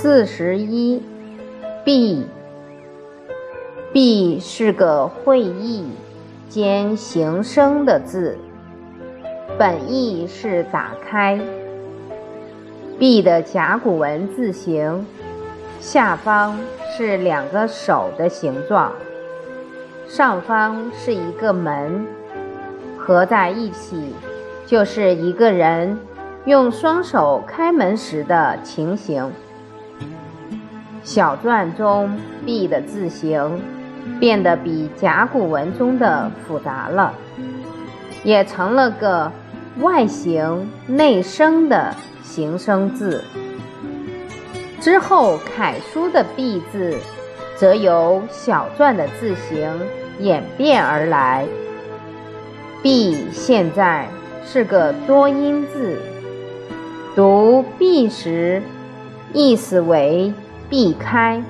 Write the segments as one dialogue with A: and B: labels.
A: 四十一，闭。闭是个会意兼形声的字，本意是打开。闭的甲骨文字形，下方是两个手的形状，上方是一个门，合在一起就是一个人用双手开门时的情形。小篆中“闭”的字形变得比甲骨文中的复杂了，也成了个外形内生的形声字。之后楷书的“闭”字，则由小篆的字形演变而来。“闭”现在是个多音字，读“闭”时，意思为。避开，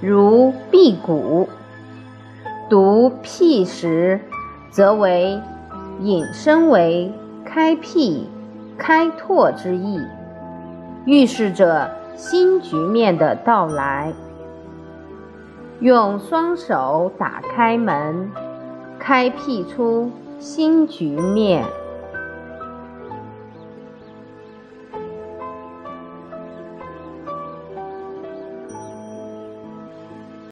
A: 如辟谷；读辟时，则为引申为开辟、开拓之意，预示着新局面的到来。用双手打开门，开辟出新局面。